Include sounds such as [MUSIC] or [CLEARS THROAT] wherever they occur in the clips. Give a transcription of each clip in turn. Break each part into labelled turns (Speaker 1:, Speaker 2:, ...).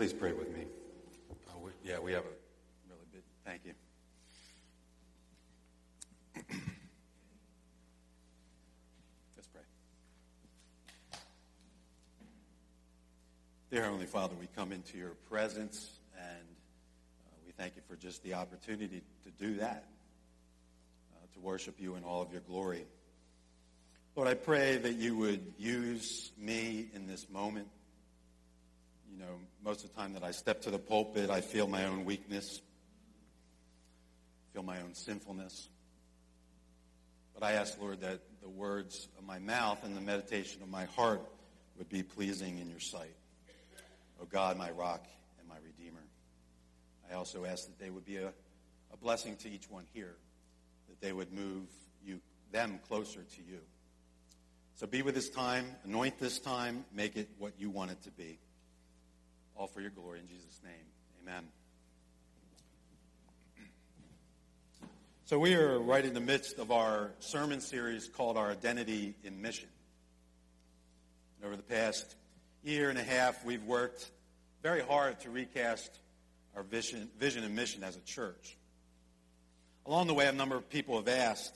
Speaker 1: Please pray with me. Uh, we, yeah, we have a really big. Thank you. [CLEARS THROAT] Let's pray. Dear Heavenly Father, we come into your presence and uh, we thank you for just the opportunity to do that, uh, to worship you in all of your glory. Lord, I pray that you would use me in this moment. You know, most of the time that I step to the pulpit, I feel my own weakness, feel my own sinfulness. But I ask, Lord, that the words of my mouth and the meditation of my heart would be pleasing in your sight. O oh God, my rock and my redeemer. I also ask that they would be a, a blessing to each one here, that they would move you, them closer to you. So be with this time, anoint this time, make it what you want it to be. All for your glory in Jesus' name. Amen. So we are right in the midst of our sermon series called Our Identity in Mission. And over the past year and a half, we've worked very hard to recast our vision, vision and mission as a church. Along the way, a number of people have asked,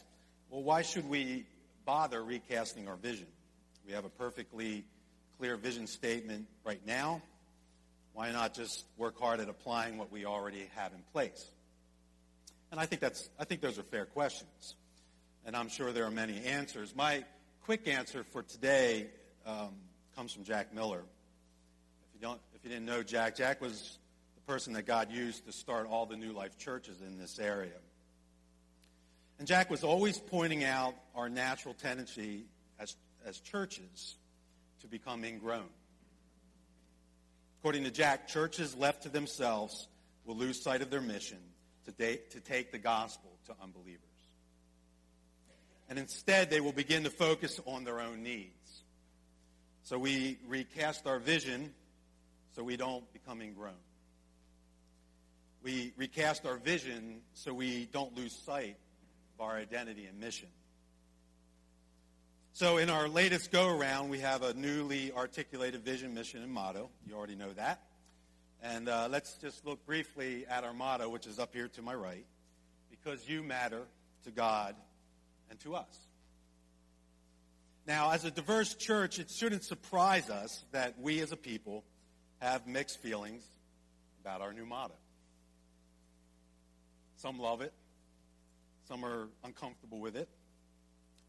Speaker 1: well, why should we bother recasting our vision? We have a perfectly clear vision statement right now. Why not just work hard at applying what we already have in place? And I think that's I think those are fair questions, and I'm sure there are many answers. My quick answer for today um, comes from Jack Miller. If you don't, if you didn't know Jack, Jack was the person that God used to start all the New Life churches in this area. And Jack was always pointing out our natural tendency as, as churches to become ingrown. According to Jack, churches left to themselves will lose sight of their mission to, to take the gospel to unbelievers. And instead, they will begin to focus on their own needs. So we recast our vision so we don't become ingrown. We recast our vision so we don't lose sight of our identity and mission. So, in our latest go around, we have a newly articulated vision, mission, and motto. You already know that. And uh, let's just look briefly at our motto, which is up here to my right. Because you matter to God and to us. Now, as a diverse church, it shouldn't surprise us that we as a people have mixed feelings about our new motto. Some love it, some are uncomfortable with it.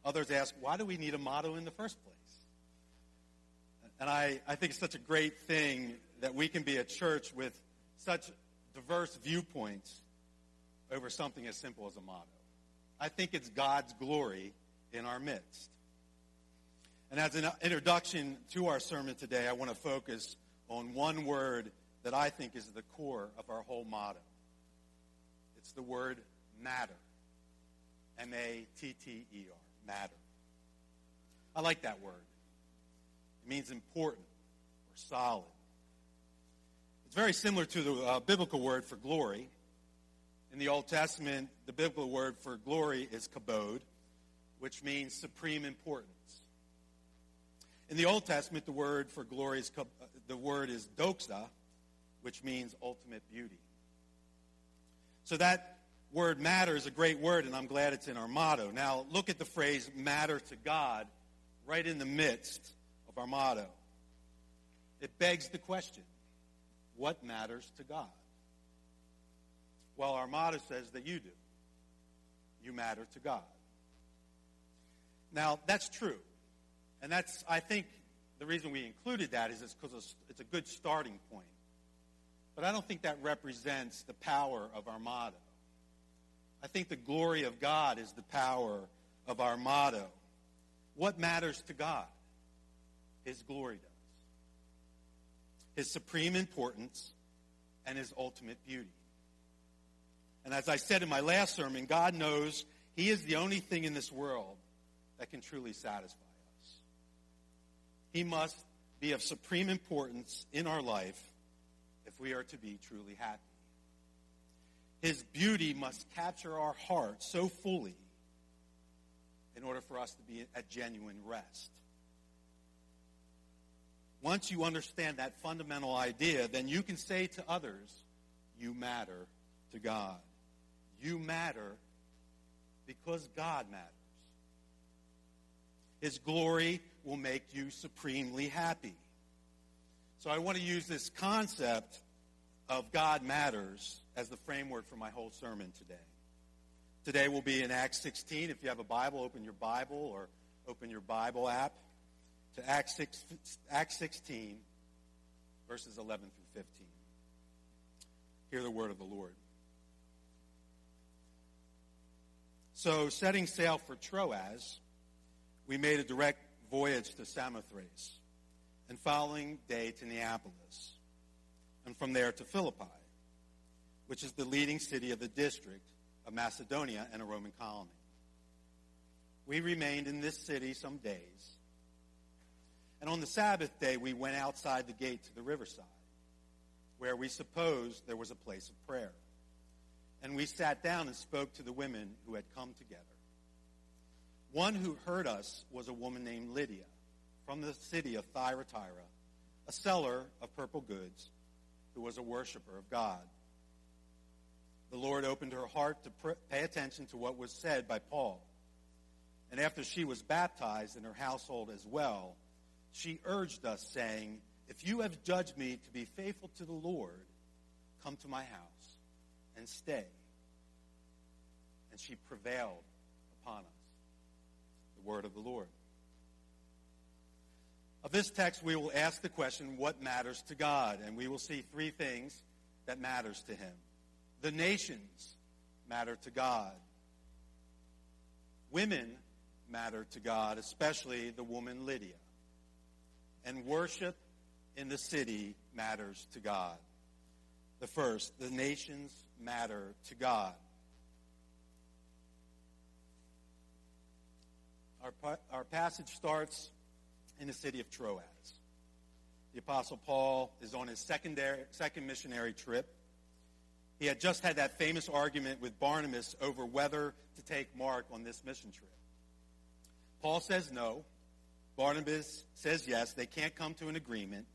Speaker 1: Others ask, why do we need a motto in the first place? And I, I think it's such a great thing that we can be a church with such diverse viewpoints over something as simple as a motto. I think it's God's glory in our midst. And as an introduction to our sermon today, I want to focus on one word that I think is the core of our whole motto. It's the word matter. M A T T E R, matter. I like that word. It means important or solid. It's very similar to the uh, biblical word for glory. In the Old Testament, the biblical word for glory is kabod, which means supreme importance. In the Old Testament, the word for glory is uh, the word is doxa, which means ultimate beauty. So that word matter is a great word, and I'm glad it's in our motto. Now, look at the phrase matter to God right in the midst of our motto. It begs the question what matters to God? Well, our motto says that you do. You matter to God. Now, that's true. And that's, I think, the reason we included that is it's because it's a good starting point. But I don't think that represents the power of our motto. I think the glory of God is the power of our motto. What matters to God? His glory does. His supreme importance and his ultimate beauty. And as I said in my last sermon, God knows he is the only thing in this world that can truly satisfy us. He must be of supreme importance in our life if we are to be truly happy. His beauty must capture our heart so fully in order for us to be at genuine rest. once you understand that fundamental idea, then you can say to others, you matter to God. You matter because God matters. His glory will make you supremely happy. So I want to use this concept of God matters as the framework for my whole sermon today. Today will be in Acts 16. If you have a Bible, open your Bible or open your Bible app to Acts, 6, Acts 16, verses 11 through 15. Hear the word of the Lord. So, setting sail for Troas, we made a direct voyage to Samothrace, and following day to Neapolis, and from there to Philippi, which is the leading city of the district of Macedonia and a Roman colony. We remained in this city some days, and on the Sabbath day we went outside the gate to the riverside, where we supposed there was a place of prayer. And we sat down and spoke to the women who had come together. One who heard us was a woman named Lydia from the city of Thyatira, a seller of purple goods who was a worshiper of God. The Lord opened her heart to pay attention to what was said by Paul. And after she was baptized in her household as well, she urged us, saying, If you have judged me to be faithful to the Lord, come to my house and stay. And she prevailed upon us. The word of the Lord. Of this text, we will ask the question, what matters to God? And we will see three things that matters to him. The nations matter to God. Women matter to God, especially the woman Lydia. And worship in the city matters to God. The first, the nations matter to God. Our, our passage starts in the city of Troas. The Apostle Paul is on his secondary, second missionary trip. He had just had that famous argument with Barnabas over whether to take Mark on this mission trip. Paul says no. Barnabas says yes. They can't come to an agreement.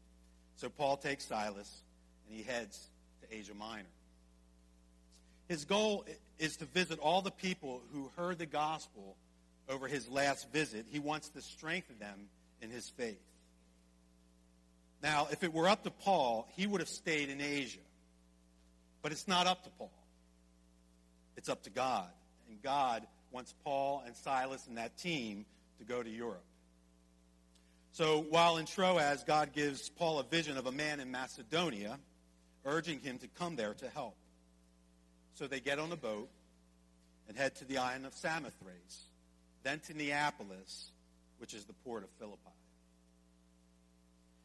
Speaker 1: So Paul takes Silas and he heads to Asia Minor. His goal is to visit all the people who heard the gospel over his last visit. He wants to strengthen them in his faith. Now, if it were up to Paul, he would have stayed in Asia. But it's not up to Paul. It's up to God. And God wants Paul and Silas and that team to go to Europe. So while in Troas, God gives Paul a vision of a man in Macedonia, urging him to come there to help. So they get on a boat and head to the island of Samothrace, then to Neapolis, which is the port of Philippi.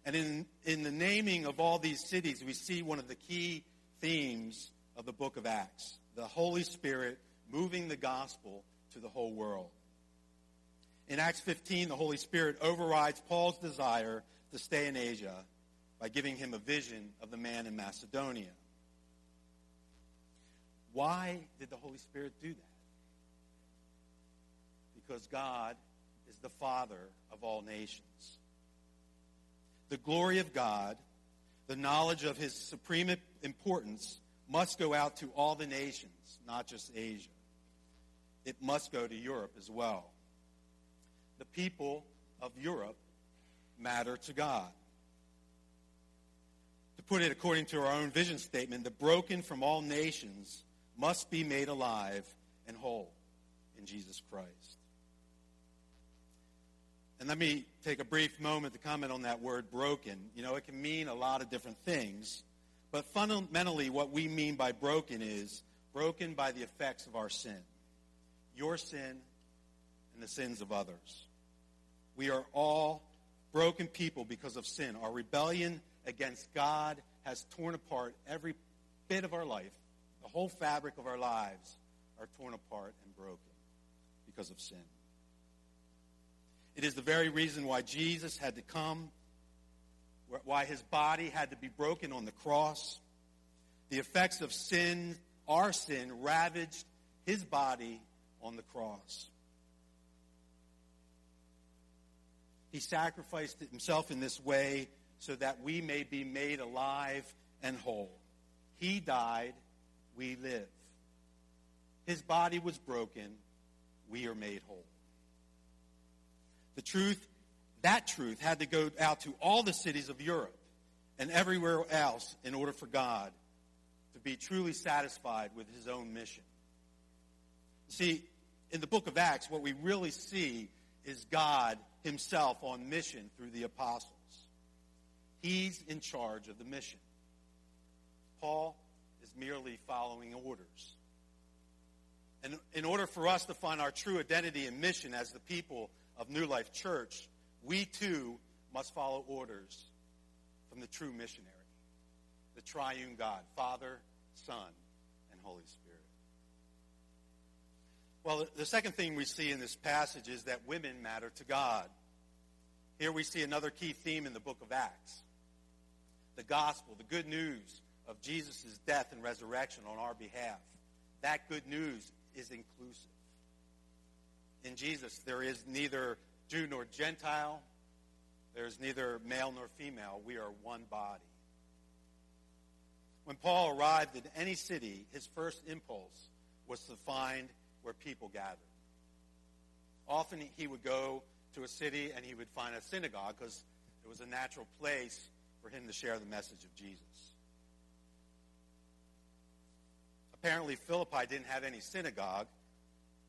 Speaker 1: And in, in the naming of all these cities, we see one of the key themes of the book of Acts the Holy Spirit moving the gospel to the whole world. In Acts 15, the Holy Spirit overrides Paul's desire to stay in Asia by giving him a vision of the man in Macedonia. Why did the Holy Spirit do that? Because God is the Father of all nations. The glory of God, the knowledge of his supreme importance, must go out to all the nations, not just Asia. It must go to Europe as well. The people of Europe matter to God. To put it according to our own vision statement, the broken from all nations must be made alive and whole in Jesus Christ. And let me take a brief moment to comment on that word broken. You know, it can mean a lot of different things, but fundamentally, what we mean by broken is broken by the effects of our sin, your sin, and the sins of others. We are all broken people because of sin. Our rebellion against God has torn apart every bit of our life. The whole fabric of our lives are torn apart and broken because of sin. It is the very reason why Jesus had to come, why his body had to be broken on the cross. The effects of sin, our sin, ravaged his body on the cross. He sacrificed himself in this way so that we may be made alive and whole. He died, we live. His body was broken, we are made whole. The truth, that truth, had to go out to all the cities of Europe and everywhere else in order for God to be truly satisfied with his own mission. See, in the book of Acts, what we really see is God himself on mission through the apostles. He's in charge of the mission. Paul is merely following orders. And in order for us to find our true identity and mission as the people of New Life Church, we too must follow orders from the true missionary, the triune God, Father, Son, and Holy Spirit. Well, the second thing we see in this passage is that women matter to God. Here we see another key theme in the book of Acts. The gospel, the good news of Jesus' death and resurrection on our behalf. That good news is inclusive. In Jesus, there is neither Jew nor Gentile. There's neither male nor female. We are one body. When Paul arrived in any city, his first impulse was to find where people gathered. Often he would go to a city and he would find a synagogue because it was a natural place for him to share the message of Jesus. Apparently, Philippi didn't have any synagogue.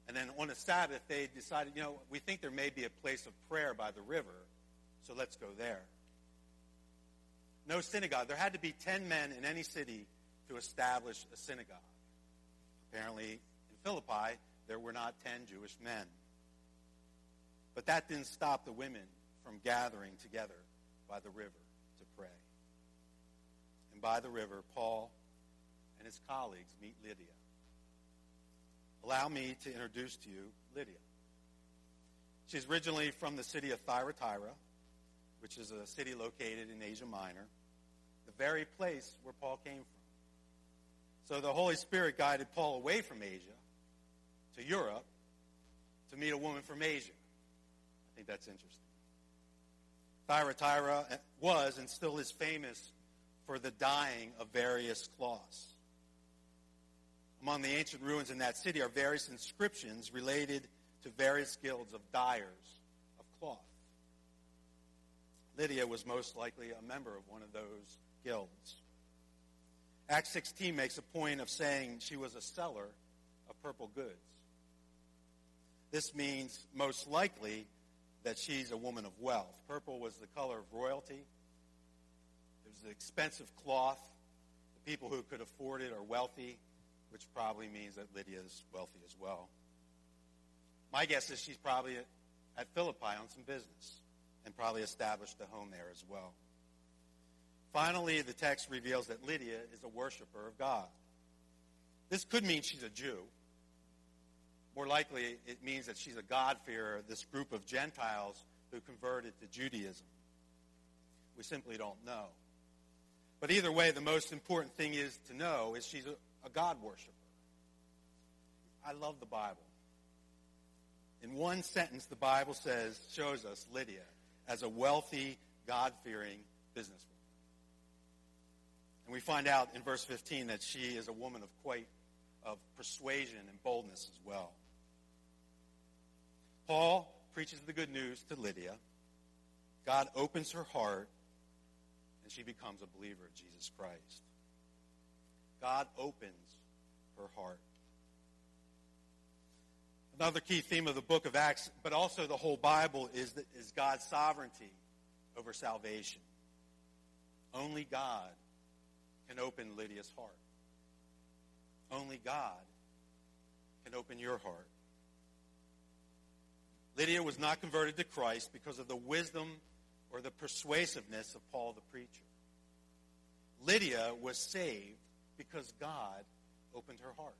Speaker 1: And then on the Sabbath, they decided, you know, we think there may be a place of prayer by the river, so let's go there. No synagogue. There had to be 10 men in any city to establish a synagogue. Apparently, in Philippi, there were not ten Jewish men. But that didn't stop the women from gathering together by the river to pray. And by the river, Paul and his colleagues meet Lydia. Allow me to introduce to you Lydia. She's originally from the city of Thyatira, which is a city located in Asia Minor, the very place where Paul came from. So the Holy Spirit guided Paul away from Asia to Europe to meet a woman from Asia. I think that's interesting. Thyatira was and still is famous for the dyeing of various cloths. Among the ancient ruins in that city are various inscriptions related to various guilds of dyers of cloth. Lydia was most likely a member of one of those guilds. Acts 16 makes a point of saying she was a seller of purple goods. This means most likely that she's a woman of wealth. Purple was the color of royalty. It was expensive cloth. The people who could afford it are wealthy, which probably means that Lydia is wealthy as well. My guess is she's probably at, Philippi on some business and probably established a home there as well. Finally, the text reveals that Lydia is a worshiper of God. This could mean she's a Jew. More likely, it means that she's a God-fearer, this group of Gentiles who converted to Judaism. We simply don't know. But either way, the most important thing is to know is she's a, a God worshiper. I love the Bible. In one sentence, the Bible says, shows us Lydia as a wealthy, God-fearing businesswoman. And we find out in verse 15 that she is a woman of quite of persuasion and boldness as well. Paul preaches the good news to Lydia. God opens her heart, and she becomes a believer of Jesus Christ. God opens her heart. Another key theme of the book of Acts, but also the whole Bible, is, that, is God's sovereignty over salvation. Only God can open Lydia's heart. Only God can open your heart. Lydia was not converted to Christ because of the wisdom or the persuasiveness of Paul the preacher. Lydia was saved because God opened her heart.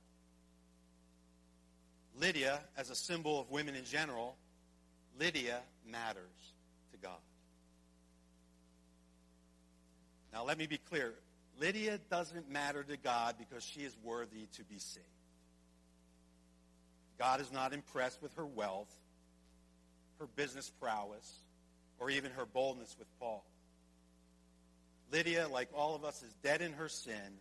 Speaker 1: Lydia, as a symbol of women in general, Lydia matters to God. Now, let me be clear. Lydia doesn't matter to God because she is worthy to be saved. God is not impressed with her wealth her business prowess, or even her boldness with Paul. Lydia, like all of us, is dead in her sin,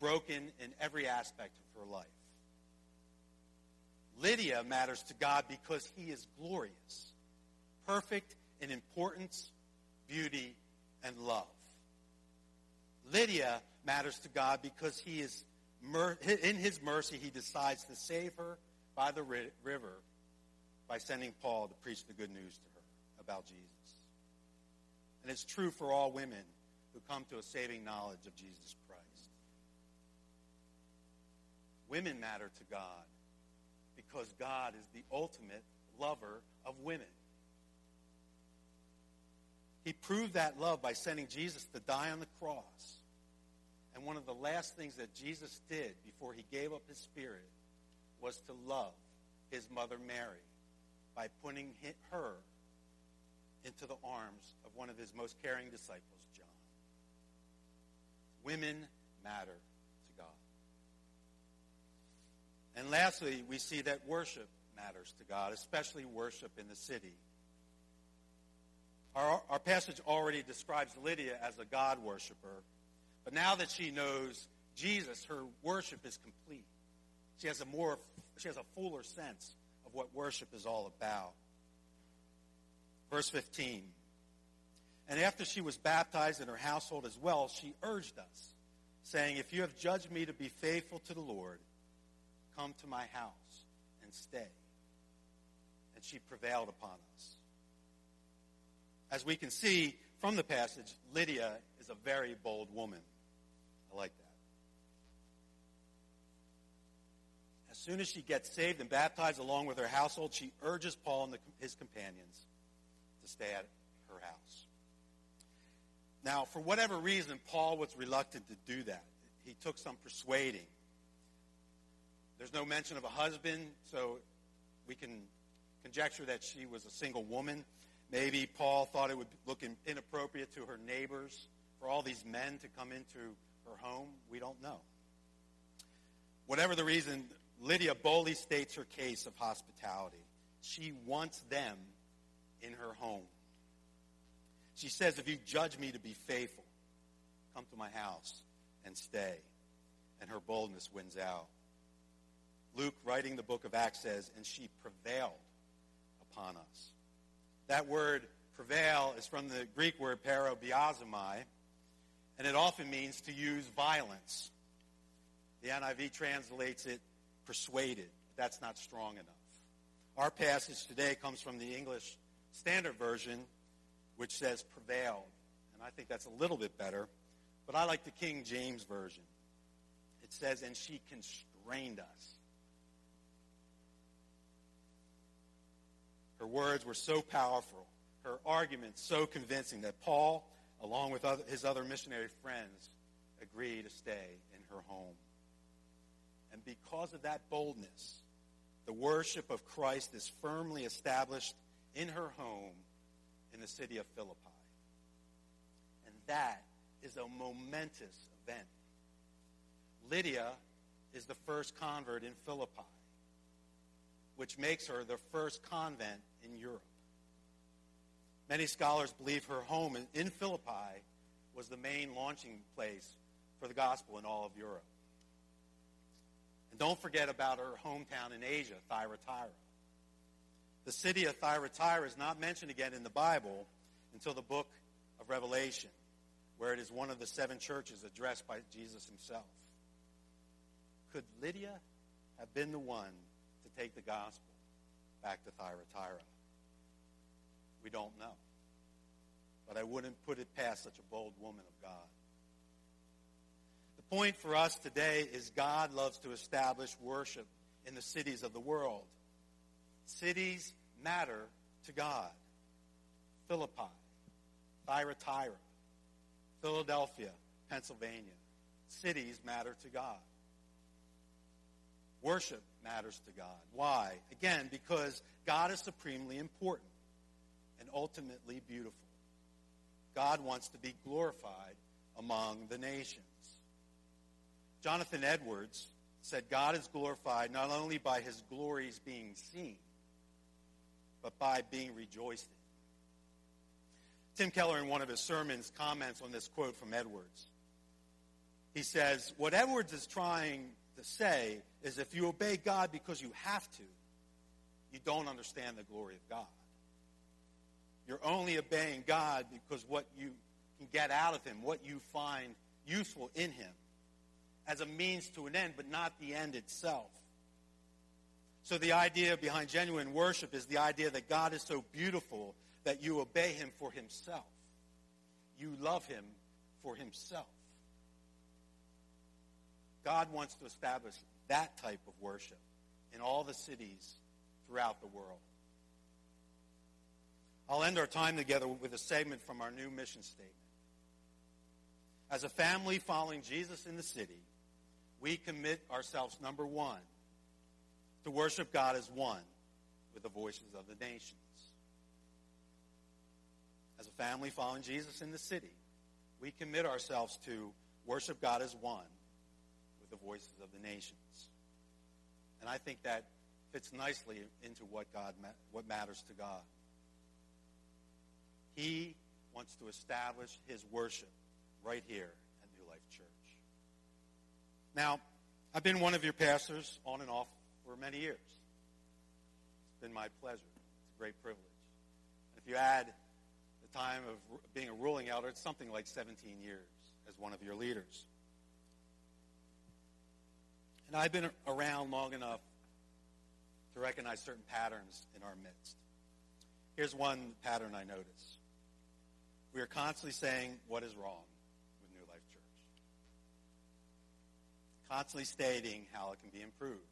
Speaker 1: broken in every aspect of her life. Lydia matters to God because he is glorious, perfect in importance, beauty, and love. Lydia matters to God because he is in his mercy he decides to save her by the river by sending Paul to preach the good news to her about Jesus. And it's true for all women who come to a saving knowledge of Jesus Christ. Women matter to God because God is the ultimate lover of women. He proved that love by sending Jesus to die on the cross. And one of the last things that Jesus did before he gave up his spirit was to love his mother Mary by putting her into the arms of one of his most caring disciples, John. Women matter to God. And lastly, we see that worship matters to God, especially worship in the city. Our, our passage already describes Lydia as a God worshiper, but now that she knows Jesus, her worship is complete. She has a more, she has a fuller sense of what worship is all about. Verse 15. And after she was baptized in her household as well, she urged us, saying, If you have judged me to be faithful to the Lord, come to my house and stay. And she prevailed upon us. As we can see from the passage, Lydia is a very bold woman. I like that. As soon as she gets saved and baptized along with her household, she urges Paul and the, his companions to stay at her house. Now, for whatever reason, Paul was reluctant to do that. He took some persuading. There's no mention of a husband, so we can conjecture that she was a single woman. Maybe Paul thought it would look inappropriate to her neighbors for all these men to come into her home. We don't know. Whatever the reason, Lydia boldly states her case of hospitality. She wants them in her home. She says, If you judge me to be faithful, come to my house and stay. And her boldness wins out. Luke, writing the book of Acts, says, And she prevailed upon us. That word prevail is from the Greek word parabiazomai, and it often means to use violence. The NIV translates it persuaded. That's not strong enough. Our passage today comes from the English Standard Version, which says prevailed. And I think that's a little bit better. But I like the King James Version. It says, and she constrained us. Her words were so powerful, her arguments so convincing that Paul, along with other, his other missionary friends, agreed to stay in her home. And because of that boldness, the worship of Christ is firmly established in her home in the city of Philippi. And that is a momentous event. Lydia is the first convert in Philippi which makes her the first convent in Europe. Many scholars believe her home in Philippi was the main launching place for the gospel in all of Europe. And don't forget about her hometown in Asia, Thyatira. The city of Thyatira is not mentioned again in the Bible until the book of Revelation, where it is one of the seven churches addressed by Jesus himself. Could Lydia have been the one to take the gospel back to Thyatira? We don't know. But I wouldn't put it past such a bold woman of God. The point for us today is God loves to establish worship in the cities of the world. Cities matter to God. Philippi, Thyatira, Philadelphia, Pennsylvania. Cities matter to God. Worship matters to God. Why? Again, because God is supremely important and ultimately beautiful. God wants to be glorified among the nations. Jonathan Edwards said God is glorified not only by his glories being seen, but by being rejoiced in. Tim Keller, in one of his sermons, comments on this quote from Edwards. He says, What Edwards is trying to say is if you obey God because you have to, you don't understand the glory of God. You're only obeying God because what you can get out of Him, what you find useful in Him, as a means to an end, but not the end itself. So the idea behind genuine worship is the idea that God is so beautiful that you obey Him for Himself. You love Him for Himself. God wants to establish that type of worship in all the cities throughout the world. I'll end our time together with a segment from our new mission statement. As a family following Jesus in the city, we commit ourselves, number one, to worship God as one with the voices of the nations. As a family following Jesus in the city, we commit ourselves to worship God as one with the voices of the nations. And I think that fits nicely into what God what matters to God. He wants to establish his worship right here at New Life Church. Now, I've been one of your pastors on and off for many years. It's been my pleasure. It's a great privilege. And if you add the time of being a ruling elder, it's something like 17 years as one of your leaders. And I've been around long enough to recognize certain patterns in our midst. Here's one pattern I notice. We are constantly saying what is wrong with New Life Church. Constantly stating how it can be improved.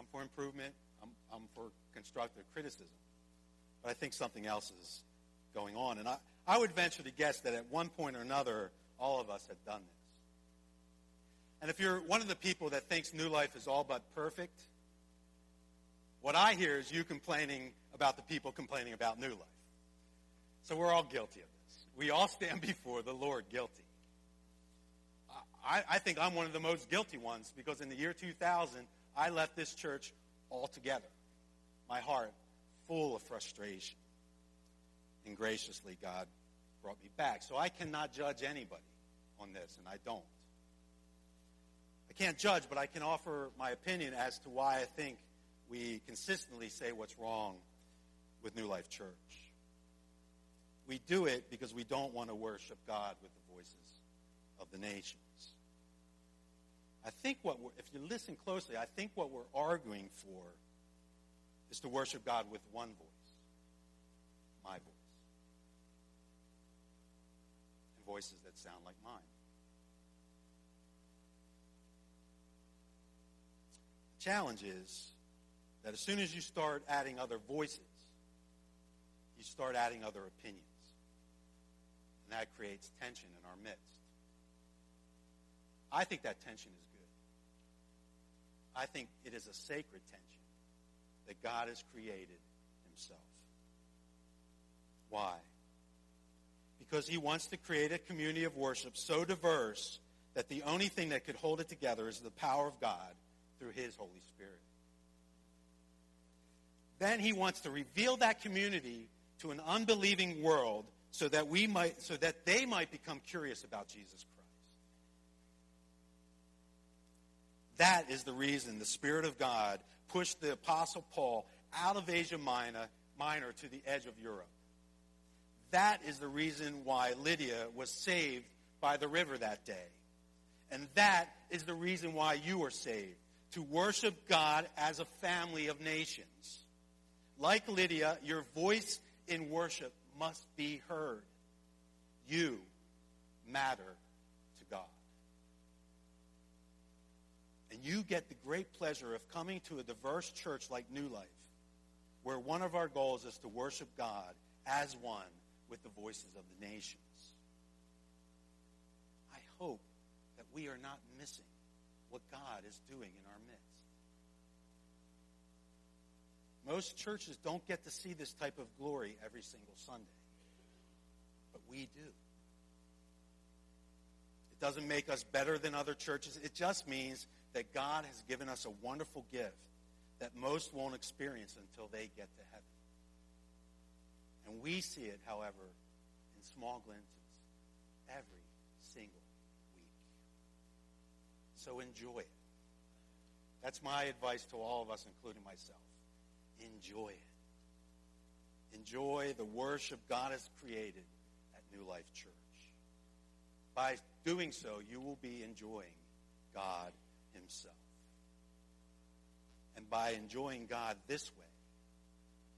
Speaker 1: I'm for improvement. I'm, I'm for constructive criticism. But I think something else is going on. And I, I would venture to guess that at one point or another, all of us have done this. And if you're one of the people that thinks New Life is all but perfect, what I hear is you complaining about the people complaining about New Life. So we're all guilty of this. We all stand [LAUGHS] before the Lord guilty. I, I think I'm one of the most guilty ones because in the year 2000, I left this church altogether. My heart full of frustration. And graciously, God brought me back. So I cannot judge anybody on this, and I don't. I can't judge, but I can offer my opinion as to why I think we consistently say what's wrong with New Life Church. We do it because we don't want to worship God with the voices of the nations. I think what we're, if you listen closely, I think what we're arguing for is to worship God with one voice, my voice, and voices that sound like mine. The challenge is that as soon as you start adding other voices, you start adding other opinions. And that creates tension in our midst. I think that tension is. I think it is a sacred tension that God has created himself. Why? Because he wants to create a community of worship so diverse that the only thing that could hold it together is the power of God through his Holy Spirit. Then he wants to reveal that community to an unbelieving world so that we might so that they might become curious about Jesus Christ. That is the reason the Spirit of God pushed the Apostle Paul out of Asia Minor, Minor to the edge of Europe. That is the reason why Lydia was saved by the river that day. And that is the reason why you are saved to worship God as a family of nations. Like Lydia, your voice in worship must be heard. You matter to God. And you get the great pleasure of coming to a diverse church like New Life, where one of our goals is to worship God as one with the voices of the nations. I hope that we are not missing what God is doing in our midst. Most churches don't get to see this type of glory every single Sunday, but we do. It doesn't make us better than other churches. It just means that God has given us a wonderful gift that most won't experience until they get to heaven. And we see it, however, in small glimpses every single week. So enjoy it. That's my advice to all of us, including myself. Enjoy it. Enjoy the worship God has created at New Life Church. By doing so, you will be enjoying God Himself. And by enjoying God this way,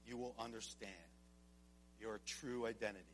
Speaker 1: you will understand your true identity